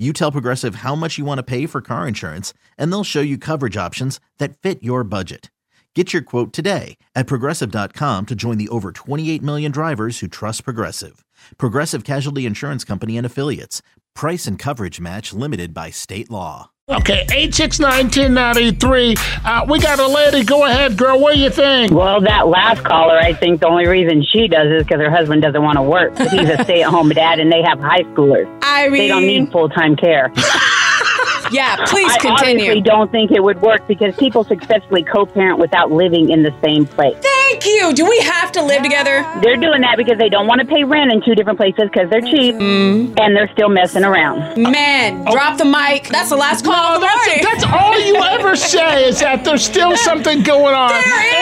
you tell Progressive how much you want to pay for car insurance, and they'll show you coverage options that fit your budget. Get your quote today at progressive.com to join the over 28 million drivers who trust Progressive. Progressive Casualty Insurance Company and Affiliates. Price and coverage match limited by state law. Okay, 869 uh, We got a lady. Go ahead, girl. What do you think? Well, that last caller, I think the only reason she does is because her husband doesn't want to work. He's a stay at home dad and they have high schoolers. I mean, they don't need full time care. yeah, please I continue. honestly don't think it would work because people successfully co parent without living in the same place. Thank you. Do we have to live together? They're doing that because they don't want to pay rent in two different places because they're cheap Mm. and they're still messing around. Man, drop the mic. That's the last call No, of the that's, that's all you ever say is that there's still something going on. There and that is.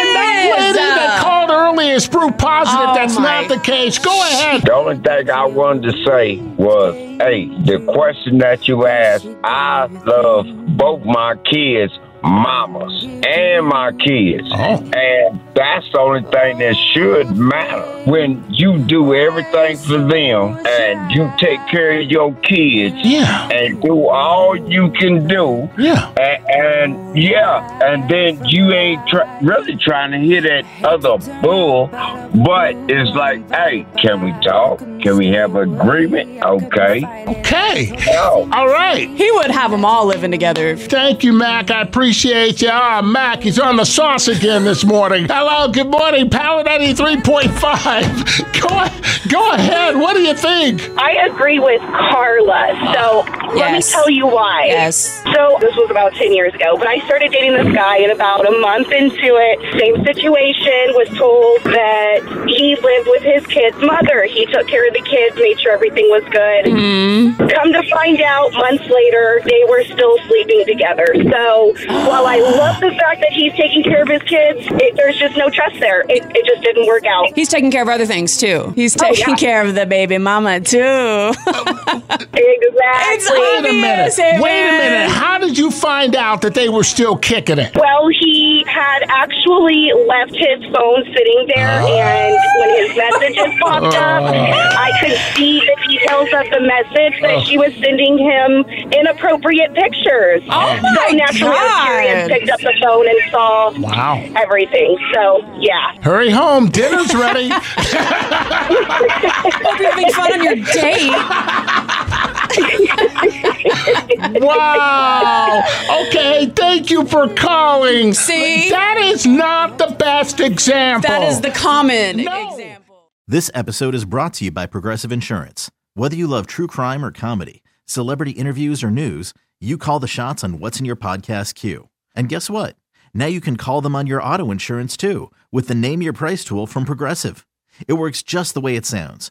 Is proof positive Oh, that's my. not the case. Go ahead. The only thing I wanted to say was, hey, the question that you asked, I love both my kids, mamas, and my kids. Oh. And that's the only thing that should matter. When you do everything for them and you take care of your kids Yeah. and do all you can do, Yeah. and, and yeah, and then you ain't try, really trying to hit that other bull, but it's like, hey, can we talk? Can we have agreement? Okay. Okay. No. All right. he would have them all living together. Thank you, Mac. I appreciate you. Ah, Mac, he's on the sauce again this morning. Hello, good morning, Power 93.5. Go, go ahead. What do you think? I agree with Carla. So let me tell you why. Yes. So this was about 10 years ago, but I started dating this guy and about a month into it, same situation, was told that he lived with his kid's mother. He took care of the kids, made sure everything was good. Mm-hmm. Come to find out, months later, they were still sleeping together. So while I love the fact that he's taking care of his kids, it, there's just no trust there. It, it just didn't work out. He's taking care of other things too. He's Oh, taking yeah. care of the baby mama too. Exactly. Wait a minute. Wait a minute. How did you find out that they were still kicking it? Well, he had actually left his phone sitting there, ah. and when his messages popped up, ah. I could see the details of the message that ah. she was sending him inappropriate pictures. Oh so my naturally, I was curious, God. picked up the phone and saw Wow. everything. So, yeah. Hurry home. Dinner's ready. Hope you're having fun on your date. wow. Okay. Thank you for calling. See? That is not the best example. That is the common No. example. This episode is brought to you by Progressive Insurance. Whether you love true crime or comedy, celebrity interviews or news, you call the shots on what's in your podcast queue. And guess what? Now you can call them on your auto insurance too with the Name Your Price tool from Progressive. It works just the way it sounds.